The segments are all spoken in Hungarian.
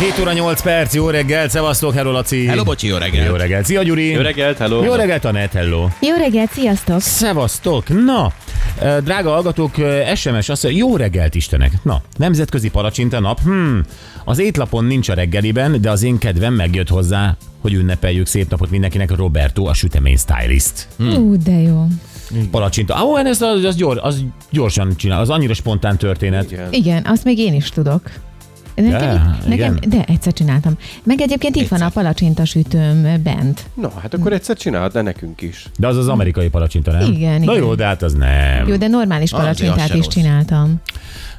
7 óra 8 perc, jó reggel, szevasztok, hello Laci. Hello, bocsi, jó reggelt. Jó reggel, szia Gyuri. Jó reggelt, hello! Jó reggelt, Anett, hello. Jó reggelt, sziasztok! Szevasztok, na, drága hallgatók, SMS azt mondja, jó reggelt Istenek. Na, nemzetközi palacsinta nap, hmm, az étlapon nincs a reggeliben, de az én kedvem megjött hozzá, hogy ünnepeljük szép napot mindenkinek, Roberto, a sütemény stylist. Hmm. Ú, de jó. Palacsinta. Ó, ez az, az, gyors, az gyorsan csinál, az annyira spontán történet. Igen. Igen, azt még én is tudok. Nekem, De, nekem, de egyszer csináltam. Meg egyébként itt van a palacsinta sütőm bent. No, hát akkor egyszer csinálhat, de nekünk is. De az az amerikai palacsinta, nem? Igen, Na igen. jó, de hát az nem. Jó, de normális palacsintát is rossz. csináltam.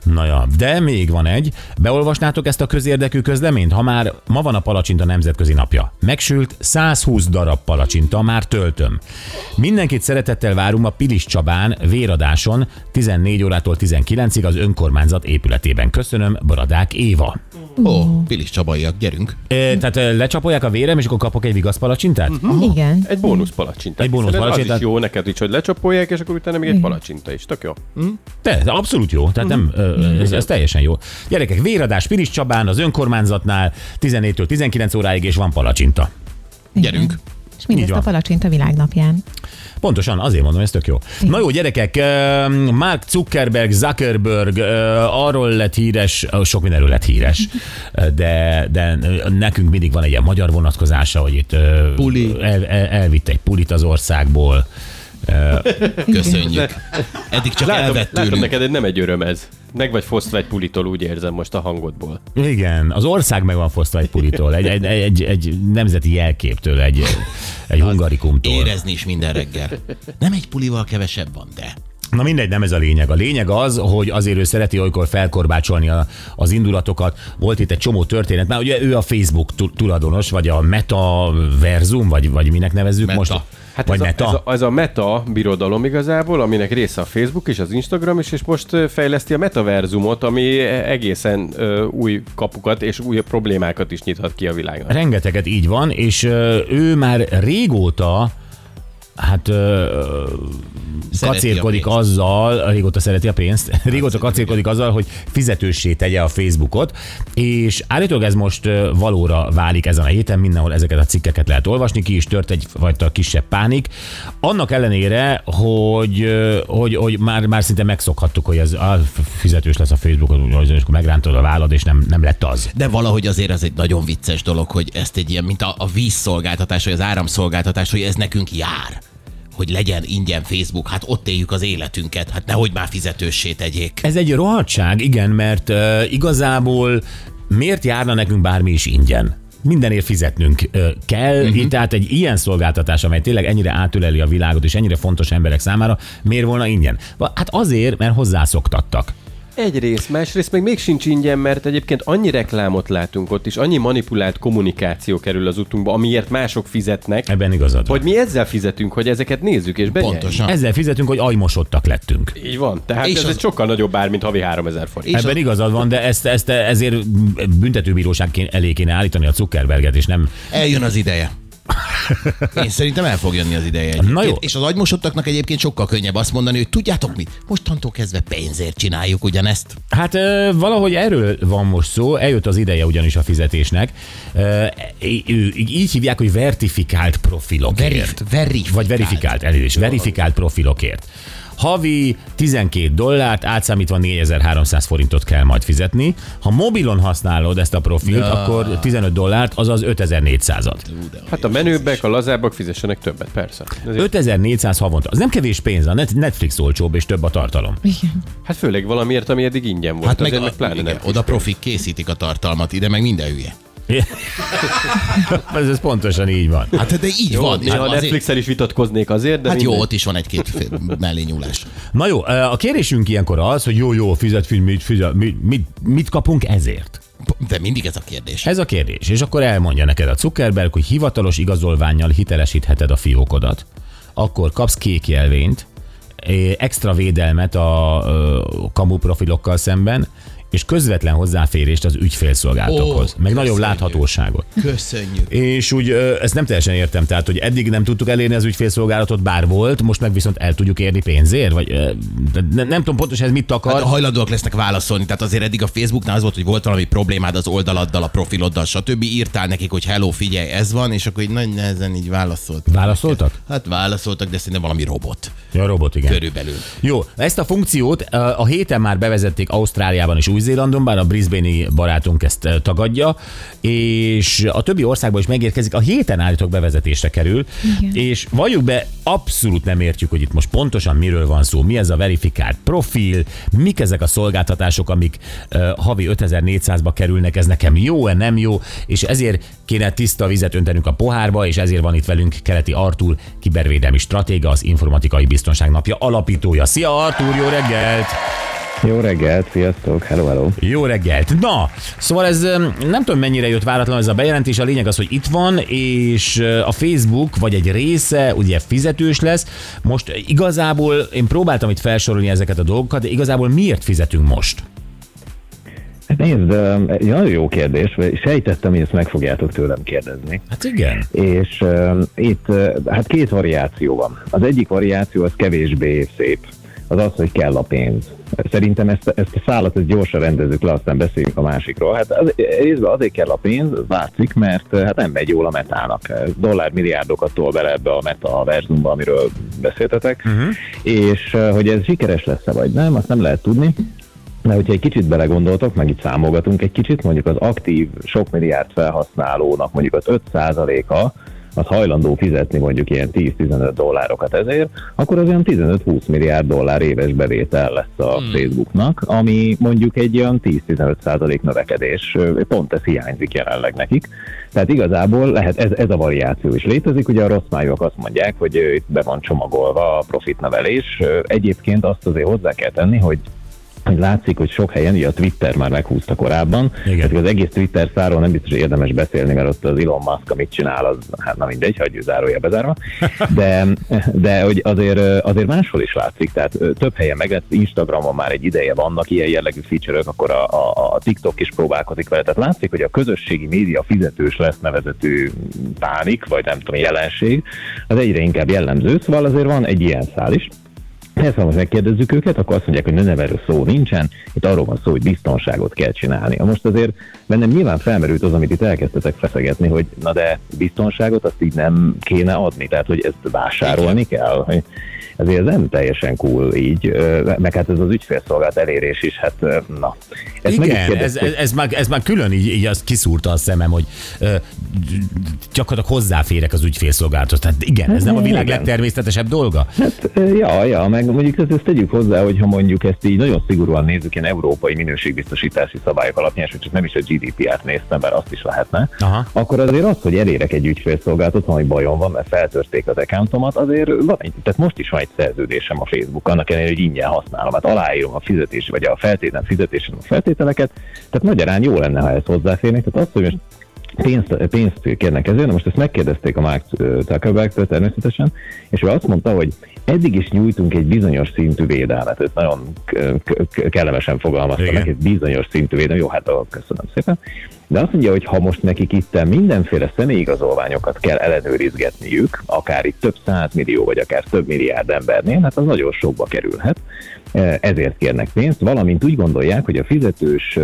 Na ja, de még van egy. Beolvasnátok ezt a közérdekű közleményt, ha már ma van a palacsinta nemzetközi napja. Megsült 120 darab palacsinta, már töltöm. Mindenkit szeretettel várunk a Pilis Csabán, véradáson, 14 órától 19-ig az önkormányzat épületében. Köszönöm, Baradák Éva. Ó, Pilis Csabaiak, gyerünk. E, tehát lecsapolják a vérem, és akkor kapok egy vigasz palacsintát? Uh-huh. Igen. Egy bónusz palacsinta. Egy bónusz palacsintát. Az is jó neked is, hogy lecsapolják, és akkor utána még egy palacsinta is. Tök jó. De, abszolút jó, tehát nem, ez, ez teljesen jó. Gyerekek, véradás Pilis Csabán, az önkormányzatnál 14-től 19 óráig, és van palacsinta. Gyerünk. És mindezt a palacsinta világnapján. Pontosan, azért mondom, ez tök jó. Na jó, gyerekek, Mark Zuckerberg, Zuckerberg arról lett híres, sok mindenről lett híres, de, de nekünk mindig van egy ilyen magyar vonatkozása, hogy itt Puli. El, el, elvitt egy pulit az országból. Köszönjük. Eddig csak Látom, elvett látom tőlünk. neked, nem egy öröm ez. Meg vagy fosztva egy pulitól, úgy érzem most a hangodból. Igen, az ország meg van fosztva egy pulitól, egy, egy, egy, egy nemzeti jelképtől, egy, egy hungarikumtól. Érezni is minden reggel. Nem egy pulival kevesebb van, de. Na mindegy, nem ez a lényeg. A lényeg az, hogy azért ő szereti olykor felkorbácsolni a, az indulatokat. Volt itt egy csomó történet, már ugye ő a Facebook tu- tulajdonos, vagy a metaverzum, vagy, vagy minek nevezzük Meta. most? Hát vagy ez, meta? A, ez, a, ez a meta birodalom igazából, aminek része a Facebook és az Instagram is, és most fejleszti a metaverzumot, ami egészen ö, új kapukat és új problémákat is nyithat ki a világnak. Rengeteget így van, és ö, ő már régóta hát ö, Szereti kacérkodik a azzal, régóta szereti a pénzt, régóta kacérkodik azzal, hogy fizetőssé tegye a Facebookot, és állítólag ez most valóra válik ezen a héten, mindenhol ezeket a cikkeket lehet olvasni, ki is tört egyfajta kisebb pánik. Annak ellenére, hogy, hogy, hogy már, már szinte megszokhattuk, hogy ez a fizetős lesz a Facebookon, és akkor megrántod a vállad, és nem, nem lett az. De valahogy azért az egy nagyon vicces dolog, hogy ezt egy ilyen, mint a, a vízszolgáltatás, vagy az áramszolgáltatás, hogy ez nekünk jár hogy legyen ingyen Facebook, hát ott éljük az életünket, hát nehogy már fizetőssé tegyék. Ez egy rohadtság, igen, mert uh, igazából miért járna nekünk bármi is ingyen? Mindenért fizetnünk kell, uh-huh. tehát egy ilyen szolgáltatás, amely tényleg ennyire átöleli a világot, és ennyire fontos emberek számára, miért volna ingyen? Hát azért, mert hozzászoktattak. Egyrészt, másrészt meg még sincs ingyen, mert egyébként annyi reklámot látunk ott, és annyi manipulált kommunikáció kerül az utunkba, amiért mások fizetnek, Ebben igazad van. hogy mi ezzel fizetünk, hogy ezeket nézzük és benyerjük. Pontosan. Ezzel fizetünk, hogy ajmosodtak lettünk. Így van. Tehát És ez az- egy sokkal nagyobb ár, mint havi 3000 forint. Ebben a- igazad van, de ezt, ezt ezért büntetőbíróság elé kéne állítani a Zuckerberget, és nem Eljön az ideje. Én szerintem el fog jönni az ideje. Egyébként. Na jó. És az agymosottaknak egyébként sokkal könnyebb azt mondani, hogy tudjátok mit, mostantól kezdve pénzért csináljuk ugyanezt. Hát valahogy erről van most szó, eljött az ideje ugyanis a fizetésnek. Így hívják, hogy vertifikált profilokért. Verif, verifikált. Vagy verifikált, elnézést, verifikált profilokért. Havi 12 dollárt, átszámítva 4300 forintot kell majd fizetni. Ha mobilon használod ezt a profilt, Ja. akkor 15 dollárt, azaz 5400-at. Hát a menőbbek, a lazábbak fizessenek többet, persze. Ezért, 5400 havonta. Az nem kevés pénz, a Net- Netflix olcsóbb és több a tartalom. Igen. hát főleg valamiért, ami eddig ingyen volt. Hát meg, a, meg pláne igen, nem. oda profik készítik a tartalmat, ide meg minden hülye. ez, ez pontosan így van. Hát de így Jó, van. néha a azért- Netflixel is vitatkoznék azért, de Hát jó, mindegy. ott is van egy-két fél- mellé nyúlás. Na jó, a kérésünk ilyenkor az, hogy jó, jó, fizet, fizet, mit, fizet, mit, mit, mit kapunk ezért? De mindig ez a kérdés. Ez a kérdés. És akkor elmondja neked a Zuckerberg, hogy hivatalos igazolványjal hitelesítheted a fiókodat, akkor kapsz kék jelvényt, eh, extra védelmet a ö, kamu profilokkal szemben, és közvetlen hozzáférést az ügyfélszolgálatokhoz, Ó, meg nagyobb láthatóságot. Köszönjük. És úgy ezt nem teljesen értem, tehát hogy eddig nem tudtuk elérni az ügyfélszolgálatot, bár volt, most meg viszont el tudjuk érni pénzért, vagy nem, nem tudom pontosan ez mit akar. Hát hajlandóak lesznek válaszolni. Tehát azért eddig a Facebooknál az volt, hogy volt valami problémád az oldaladdal, a profiloddal, stb. Írtál nekik, hogy hello, figyelj, ez van, és akkor így nagy nehezen így válaszolt. Válaszoltak? Hát válaszoltak, de szerintem valami robot Ja, robot, igen. körülbelül. Jó, ezt a funkciót a héten már bevezették Ausztráliában és Új-Zélandon, bár a Brisbane-i barátunk ezt ö, tagadja, és a többi országban is megérkezik. A héten állítok bevezetésre kerül, Igen. és valljuk be, abszolút nem értjük, hogy itt most pontosan miről van szó, mi ez a verifikált profil, mik ezek a szolgáltatások, amik ö, havi 5400-ba kerülnek, ez nekem jó-e, nem jó, és ezért kéne tiszta vizet öntenünk a pohárba, és ezért van itt velünk Keleti Artur, kibervédelmi stratéga, az Informatikai Biztonság Napja alapítója. Szia Artur, jó reggelt! Jó reggelt, sziasztok, hello, hello. Jó reggelt! Na, szóval ez nem tudom mennyire jött váratlan ez a bejelentés, a lényeg az, hogy itt van, és a Facebook vagy egy része ugye fizetős lesz. Most igazából én próbáltam itt felsorolni ezeket a dolgokat, de igazából miért fizetünk most? Hát nézd, egy nagyon jó kérdés, sejtettem, hogy ezt meg fogjátok tőlem kérdezni. Hát igen. És uh, itt uh, hát két variáció van. Az egyik variáció az kevésbé szép. Az az, hogy kell a pénz. Szerintem ezt, ezt a szállat ezt gyorsan rendezzük le, aztán beszéljünk a másikról. Hát az, részben azért kell a pénz, az látszik, mert hát nem megy jól a metának. Dollármilliárdokat tol bele ebbe a metaverzumba, amiről beszéltetek. Uh-huh. És uh, hogy ez sikeres lesz-e vagy nem, azt nem lehet tudni. De hogyha egy kicsit belegondoltok, meg itt számolgatunk egy kicsit, mondjuk az aktív sok milliárd felhasználónak mondjuk az 5%-a az hajlandó fizetni mondjuk ilyen 10-15 dollárokat ezért, akkor az olyan 15-20 milliárd dollár éves bevétel lesz a hmm. Facebooknak, ami mondjuk egy olyan 10-15 százalék növekedés. Pont ez hiányzik jelenleg nekik. Tehát igazából lehet ez, ez a variáció is létezik. Ugye a rossz májok azt mondják, hogy itt be van csomagolva a profitnövelés. Ö, Egyébként azt azért hozzá kell tenni, hogy hogy látszik, hogy sok helyen, ugye a Twitter már meghúzta korábban, Igen. tehát az egész Twitter száról nem biztos, hogy érdemes beszélni, mert ott az Elon Musk, amit csinál, az hát na mindegy, hagyjuk zárója bezárva, de, de hogy azért, azért máshol is látszik, tehát több helyen meg lett, Instagramon már egy ideje vannak ilyen jellegű feature akkor a, a, a TikTok is próbálkozik vele, tehát látszik, hogy a közösségi média fizetős lesz nevezetű pánik, vagy nem tudom, jelenség, az egyre inkább jellemző, szóval azért van egy ilyen szál is. Persze, ha most megkérdezzük őket, akkor azt mondják, hogy nem erről szó nincsen, itt arról van szó, hogy biztonságot kell csinálni. Most azért bennem nyilván felmerült az, amit itt elkezdtetek feszegetni, hogy na de biztonságot azt így nem kéne adni, tehát hogy ezt vásárolni kell. Ezért ez nem teljesen cool így, meg hát ez az ügyfélszolgálat elérés is, hát na. Ezt Igen, ez, kérdezték. ez, ez, már, ez már külön így, így azt kiszúrta a szemem, hogy ö, gyakorlatilag hozzáférek az ügyfélszolgálathoz. Tehát igen, ez nem a világ Igen. legtermészetesebb dolga. Hát, ja, ja, meg mondjuk ezt, ezt tegyük hozzá, hogy ha mondjuk ezt így nagyon szigorúan nézzük, ilyen európai minőségbiztosítási szabályok alapján, és hogy csak nem is a GDPR-t néztem, mert azt is lehetne, Aha. akkor azért az, hogy elérek egy ügyfélszolgálatot, ha bajom van, mert feltörték az accountomat, azért van egy, tehát most is van egy szerződésem a Facebook, annak ellenére, hogy ingyen használom, hát aláírom a fizetési, vagy a feltétlen fizetésem a feltételeket, tehát magyarán jó lenne, ha ezt hozzáférnék, tehát azt, hogy most pénzt, pénzt kérnek ezért, na most ezt megkérdezték a Mark Zuckerberg-től természetesen, és ő azt mondta, hogy eddig is nyújtunk egy bizonyos szintű védelmet, ez nagyon kellemesen fogalmazta meg, egy bizonyos szintű védelmet, jó, hát köszönöm szépen, de azt mondja, hogy ha most nekik itt mindenféle személyigazolványokat kell ellenőrizgetniük, akár itt több százmillió, vagy akár több milliárd embernél, hát az nagyon sokba kerülhet. Eh, Ezért kérnek pénzt, valamint úgy gondolják, hogy a fizetős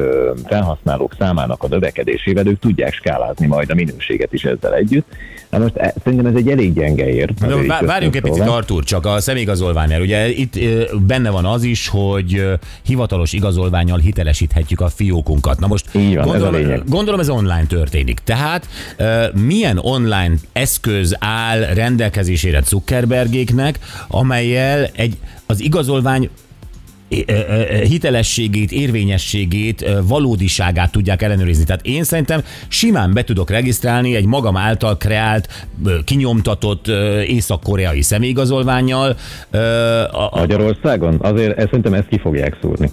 felhasználók számának a növekedésével ők tudják skálázni majd a minőséget is ezzel együtt. Na most eh, szerintem ez egy elég gyenge ér. Vá- várjunk egy picit, Artur, csak a személyigazolványnál. Ugye itt benne van az is, hogy hivatalos igazolványal hitelesíthetjük a fiókunkat. Na most Így van, ez a lényeg. Gondolom ez online történik. Tehát milyen online eszköz áll rendelkezésére Zuckerbergéknek, amelyel egy, az igazolvány hitelességét, érvényességét, valódiságát tudják ellenőrizni. Tehát én szerintem simán be tudok regisztrálni egy magam által kreált, kinyomtatott észak-koreai személyigazolványjal. Magyarországon? Azért szerintem ezt ki fogják szúrni.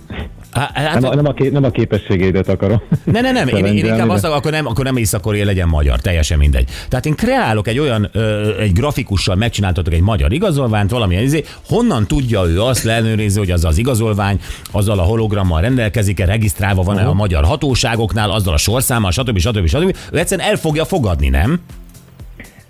Há- Hát, Nem a, nem, a, ké- nem a képességeidet akarom. Ne, ne, nem, én, én inkább azt akkor nem, akkor nem észak legyen magyar, teljesen mindegy. Tehát én kreálok egy olyan, ö, egy grafikussal megcsináltatok egy magyar igazolványt, valamilyen izé, honnan tudja ő azt leellenőrizni, hogy az az igazolvány, azzal a hologrammal rendelkezik-e, regisztrálva van-e uh-huh. a magyar hatóságoknál, azzal a sorszámmal, stb. stb. stb. Ő egyszerűen el fogja fogadni, nem?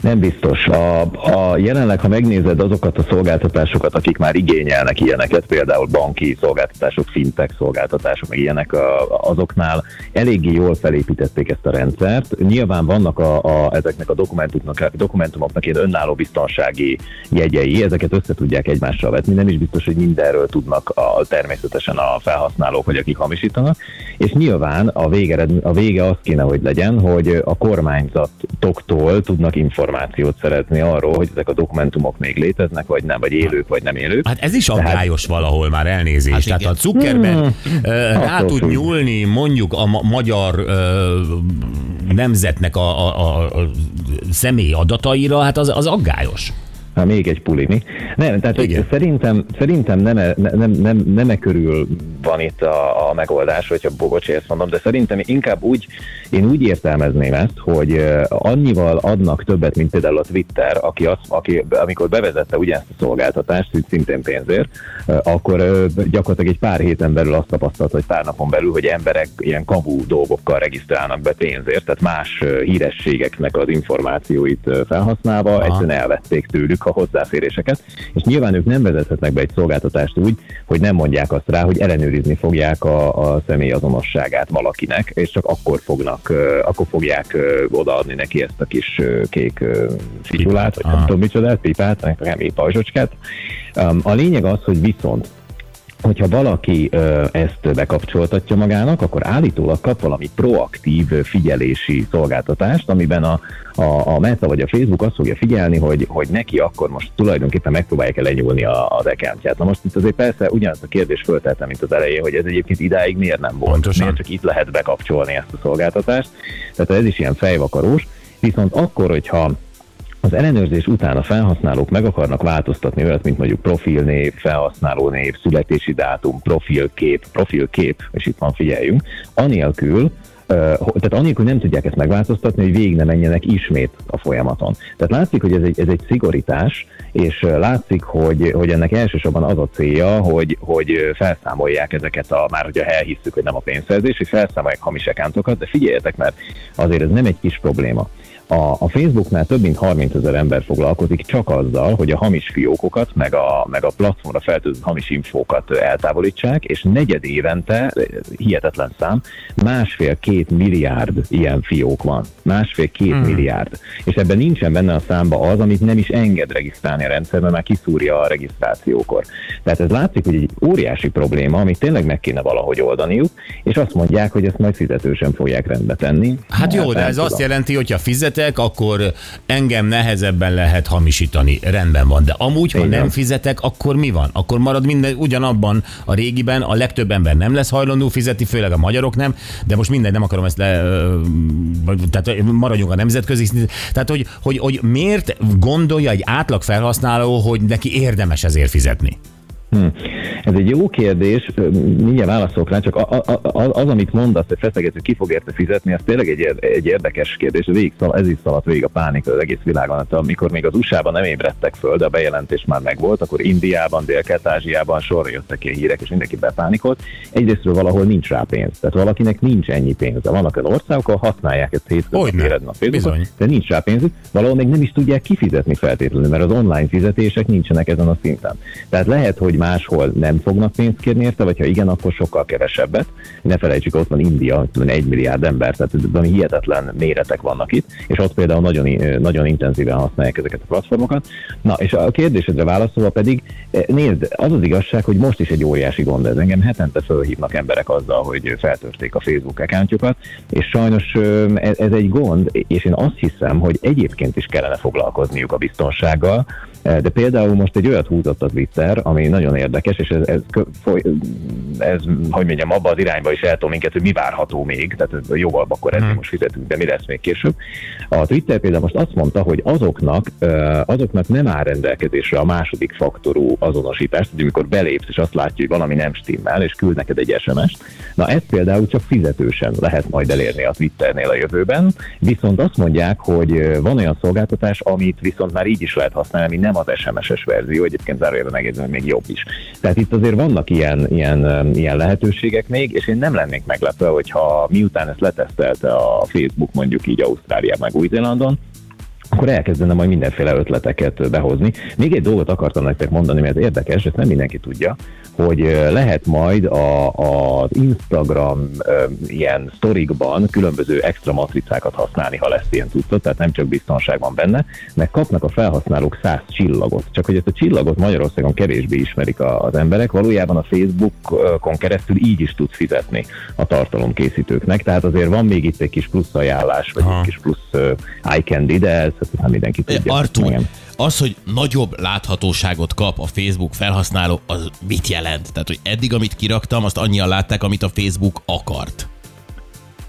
Nem biztos. A, a jelenleg, ha megnézed azokat a szolgáltatásokat, akik már igényelnek ilyeneket, például banki szolgáltatások, fintech szolgáltatások, meg ilyenek, a, azoknál eléggé jól felépítették ezt a rendszert. Nyilván vannak a, a, ezeknek a dokumentumoknak, dokumentumoknak ilyen önálló biztonsági jegyei, ezeket össze tudják egymással vetni. Nem is biztos, hogy mindenről tudnak a, természetesen a felhasználók, vagy akik hamisítanak. És nyilván a vége, a vége az kéne, hogy legyen, hogy a kormányzatoktól tudnak információt szerezni arról, hogy ezek a dokumentumok még léteznek, vagy nem, vagy élők, vagy nem élők. Hát ez is Tehát- aggályos valahol már elnézést. Hát Hát Tehát igen. a Zuckerberg ö, rá tud nyúlni mondjuk a ma- magyar ö, nemzetnek a, a, a, a személy adataira, hát az, az aggályos. Hát még egy puli, mi? Nem, tehát Igen. szerintem, szerintem nem, e- nem, nem, nem e körül van itt a, a megoldás, hogyha bogocs ezt mondom, de szerintem inkább úgy, én úgy értelmezném ezt, hogy eh, annyival adnak többet, mint például a Twitter, aki, azt, aki amikor bevezette ugyanezt a szolgáltatást, szintén pénzért, eh, akkor eh, gyakorlatilag egy pár héten belül azt tapasztalt, hogy pár napon belül, hogy emberek ilyen kamu dolgokkal regisztrálnak be pénzért, tehát más hírességeknek az információit felhasználva, egyszerűen elvették tőlük a hozzáféréseket, és nyilván ők nem vezethetnek be egy szolgáltatást úgy, hogy nem mondják azt rá, hogy ellenőrizni fogják a, a személy azonosságát valakinek, és csak akkor fognak, akkor fogják odaadni neki ezt a kis kék figyulát, vagy Aha. nem tudom micsodát, pipát, nem épp pajzsocskát. A lényeg az, hogy viszont hogyha valaki ö, ezt bekapcsoltatja magának, akkor állítólag kap valami proaktív figyelési szolgáltatást, amiben a, a, a Meta vagy a Facebook azt fogja figyelni, hogy, hogy neki akkor most tulajdonképpen megpróbálják lenyúlni a, az accountját. Na most itt azért persze ugyanazt a kérdést föltettem, mint az elején, hogy ez egyébként idáig miért nem volt. Pontosan. Miért csak itt lehet bekapcsolni ezt a szolgáltatást. Tehát ez is ilyen fejvakarós. Viszont akkor, hogyha az ellenőrzés után a felhasználók meg akarnak változtatni olyat, mint mondjuk profilnév, felhasználónév, születési dátum, profilkép, profilkép, és itt van figyeljünk, anélkül, tehát anélkül nem tudják ezt megváltoztatni, hogy végig ne menjenek ismét a folyamaton. Tehát látszik, hogy ez egy, ez egy szigorítás, és látszik, hogy, hogy ennek elsősorban az a célja, hogy, hogy felszámolják ezeket a, már hogyha elhisszük, hogy nem a pénzszerzés, hogy felszámolják hamis accountokat, de figyeljetek, mert azért ez nem egy kis probléma. A, a Facebooknál több mint 30 ezer ember foglalkozik csak azzal, hogy a hamis fiókokat, meg a, meg a platformra feltöltött hamis infókat eltávolítsák, és negyed évente, hihetetlen szám, másfél-két milliárd ilyen fiók van. Másfél-két hmm. milliárd. És ebben nincsen benne a számba az, amit nem is enged regisztrálni a rendszerben, mert kiszúrja a regisztrációkor. Tehát ez látszik, hogy egy óriási probléma, amit tényleg meg kéne valahogy oldaniuk, és azt mondják, hogy ezt majd fizetősen fogják rendbe tenni. Hát jó, de ez azt tudom. jelenti, hogy ha fizetek, akkor engem nehezebben lehet hamisítani. Rendben van. De amúgy, ha Így nem fizetek, akkor mi van? Akkor marad minden ugyanabban a régiben, a legtöbb ember nem lesz hajlandó fizetni, főleg a magyarok nem, de most mindegy, nem akarom ezt le, tehát maradjunk a nemzetközi szinten. Tehát, hogy, hogy, hogy miért gondolja egy átlag felhasználó, hogy neki érdemes ezért fizetni? Hm. Ez egy jó kérdés, mindjárt válaszolok rá, csak a, a, a, az, amit mondasz, hogy feszegető, ki fog érte fizetni, az tényleg egy, egy érdekes kérdés. Végig, szal- ez is szaladt végig a pánik az egész világon. Hát, amikor még az USA-ban nem ébredtek föl, de a bejelentés már megvolt, akkor Indiában, Dél-Kelet-Ázsiában sorra jöttek ilyen hírek, és mindenki bepánikolt. Egyrésztről valahol nincs rá pénz. Tehát valakinek nincs ennyi pénze. Vannak olyan országok, ahol használják ezt hétköznapi Bizony. de nincs rá pénzük, valahol még nem is tudják kifizetni feltétlenül, mert az online fizetések nincsenek ezen a szinten. Tehát lehet, hogy máshol nem fognak pénzt kérni érte, vagy ha igen, akkor sokkal kevesebbet. Ne felejtsük, ott van India, egy milliárd ember, tehát valami hihetetlen méretek vannak itt, és ott például nagyon, nagyon intenzíven használják ezeket a platformokat. Na, és a kérdésedre válaszolva pedig, nézd, az az igazság, hogy most is egy óriási gond ez. Engem hetente fölhívnak emberek azzal, hogy feltörték a Facebook accountjukat, és sajnos ez, ez egy gond, és én azt hiszem, hogy egyébként is kellene foglalkozniuk a biztonsággal, De például most egy olyat húzott a Twitter, ami nagyon érdekes, és ez, ez, ez hogy mondjam, abba az irányba is eltol minket, hogy mi várható még, tehát jóval akkor eddig most fizetünk, de mi lesz még később. A Twitter például most azt mondta, hogy azoknak, azoknak nem áll rendelkezésre a második faktorú azonosítás, hogy amikor belépsz, és azt látja, hogy valami nem stimmel, és küld neked egy SMS-t. Na ezt például csak fizetősen lehet majd elérni a Twitternél a jövőben, viszont azt mondják, hogy van olyan szolgáltatás, amit viszont már így is lehet használni, ami nem az SMS-es verzió, egyébként zárójelben megjegyzem, még jobb is. Tehát itt azért vannak ilyen, ilyen, ilyen lehetőségek még, és én nem lennék meglepve, hogyha miután ezt letesztelte a Facebook mondjuk így Ausztráliában meg Új-Zélandon, akkor elkezdene majd mindenféle ötleteket behozni. Még egy dolgot akartam nektek mondani, mert érdekes, ezt nem mindenki tudja, hogy lehet majd a, az Instagram ö, ilyen sztorikban különböző extra matricákat használni, ha lesz ilyen tudszot, tehát nem csak biztonság van benne, mert kapnak a felhasználók 100 csillagot. Csak hogy ezt a csillagot Magyarországon kevésbé ismerik a- az emberek, valójában a Facebookon keresztül így is tudsz fizetni a tartalomkészítőknek, tehát azért van még itt egy kis plusz ajánlás, vagy Aha. egy kis plusz uh, eye candy, de ezt nem mindenki tudja. Artur, az, hogy nagyobb láthatóságot kap a Facebook felhasználó, az mit jelent? Tehát, hogy eddig, amit kiraktam, azt annyian látták, amit a Facebook akart.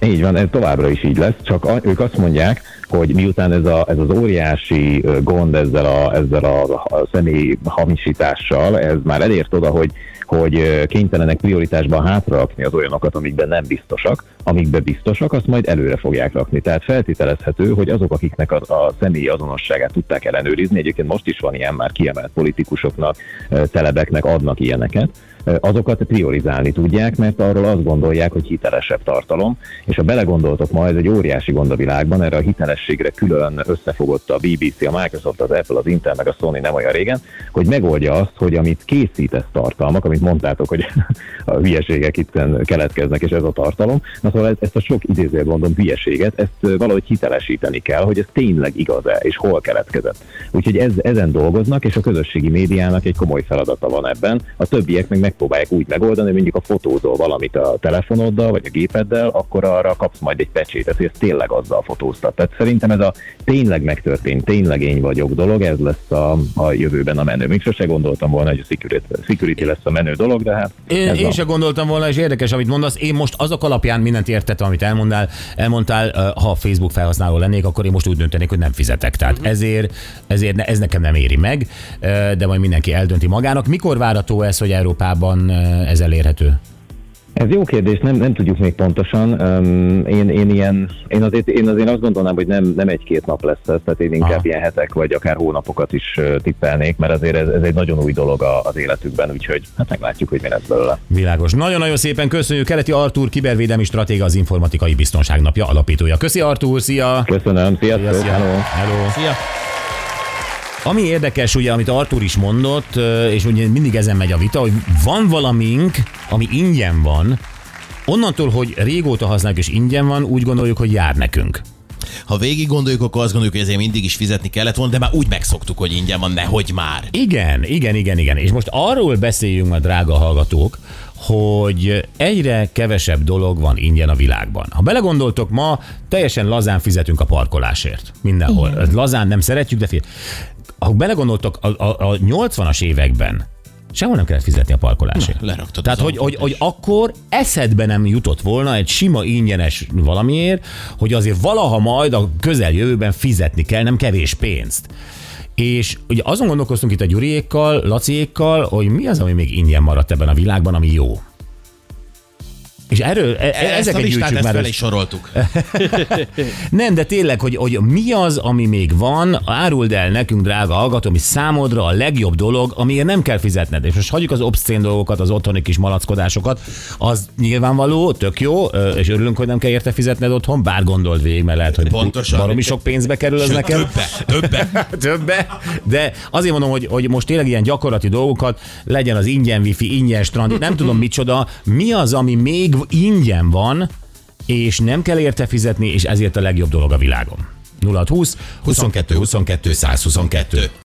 Így van, ez továbbra is így lesz, csak a, ők azt mondják, hogy miután ez, a, ez az óriási gond ezzel a, ezzel a, a személy hamisítással, ez már elért oda, hogy, hogy kénytelenek prioritásban hátrarakni az olyanokat, amikben nem biztosak, amikben biztosak, azt majd előre fogják rakni. Tehát feltételezhető, hogy azok, akiknek a, a személyi azonosságát tudták ellenőrizni, egyébként most is van ilyen már kiemelt politikusoknak, ö, celebeknek adnak ilyeneket, azokat priorizálni tudják, mert arról azt gondolják, hogy hitelesebb tartalom, és ha belegondoltok ma, ez egy óriási gond a világban, erre a hitelességre külön összefogott a BBC, a Microsoft, az Apple, az Intel, meg a Sony nem olyan régen, hogy megoldja azt, hogy amit készítesz tartalmak, amit mondtátok, hogy a hülyeségek itt keletkeznek, és ez a tartalom, na szóval ez- ezt a sok idézőjelben mondom hülyeséget, ezt valahogy hitelesíteni kell, hogy ez tényleg igaz-e, és hol keletkezett. Úgyhogy ez, ezen dolgoznak, és a közösségi médiának egy komoly feladata van ebben. A többiek meg megpróbálják úgy megoldani, hogy mondjuk a fotózol valamit a telefonoddal, vagy a gépeddel, akkor arra kapsz majd egy pecsétet, hogy ez tényleg azzal fotóztat. Tehát szerintem ez a tényleg megtörtént, tényleg én vagyok dolog, ez lesz a, a jövőben a menő. Még sose gondoltam volna, hogy a security, security lesz a menő dolog, de hát Én, én van. se gondoltam volna, és érdekes, amit mondasz. Én most azok alapján mindent értettem, amit elmondál, elmondtál, ha Facebook felhasználó lennék, akkor én most úgy döntenék, hogy nem fizetek. Tehát uh-huh. ezért, ezért ne, ez nekem nem éri meg, de majd mindenki eldönti magának. Mikor várható ez, hogy Európában ö, ez elérhető? Ez jó kérdés, nem, nem tudjuk még pontosan. Um, én, én, ilyen, én, azért, én azért azt gondolnám, hogy nem, nem egy-két nap lesz ez, tehát én inkább Aha. ilyen hetek vagy akár hónapokat is tippelnék, mert azért ez, ez egy nagyon új dolog a, az életükben, úgyhogy hát meglátjuk, hogy mi lesz belőle. Világos. Nagyon-nagyon szépen köszönjük. Keleti Artúr, kibervédelmi stratéga, az Informatikai Biztonság Napja alapítója. Köszi Artúr, szia! Köszönöm, sziasztok! Szia, szia. Hello. Hello. Szia! Ami érdekes, ugye, amit Artur is mondott, és ugye mindig ezen megy a vita, hogy van valamink, ami ingyen van, onnantól, hogy régóta használjuk és ingyen van, úgy gondoljuk, hogy jár nekünk. Ha végig gondoljuk, akkor azt gondoljuk, hogy ezért mindig is fizetni kellett volna, de már úgy megszoktuk, hogy ingyen van, nehogy már. Igen, igen, igen, igen. És most arról beszéljünk ma, drága hallgatók, hogy egyre kevesebb dolog van ingyen a világban. Ha belegondoltok, ma teljesen lazán fizetünk a parkolásért. Mindenhol. Igen. Lazán nem szeretjük, de figyelj. Ha belegondoltok, a, a, a 80-as években sehol nem kellett fizetni a parkolásért. leraktad Tehát, hogy, hogy, hogy akkor eszedbe nem jutott volna egy sima ingyenes valamiért, hogy azért valaha majd a közeljövőben fizetni kell, nem kevés pénzt. És ugye azon gondolkoztunk itt a Gyuriékkal, Laciékkal, hogy mi az, ami még ingyen maradt ebben a világban, ami jó. És erről, e, Ezt a ezeket listát gyűjtsük ezt már fel is soroltuk. Nem, de tényleg, hogy, hogy mi az, ami még van, áruld el nekünk, drága hallgató, ami számodra a legjobb dolog, amiért nem kell fizetned. És most hagyjuk az obszcén dolgokat, az otthoni kis malackodásokat, az nyilvánvaló, tök jó, és örülünk, hogy nem kell érte fizetned otthon, bár gondold végig, mert lehet, hogy Pontosan. baromi sok pénzbe kerül Sőt, nekem. Többe, többe. Többe, de azért mondom, hogy, hogy most tényleg ilyen gyakorlati dolgokat, legyen az ingyen wifi, ingyen strand, nem tudom micsoda, mi az, ami még ingyen van, és nem kell érte fizetni, és ezért a legjobb dolog a világon. 0620 22 22 122.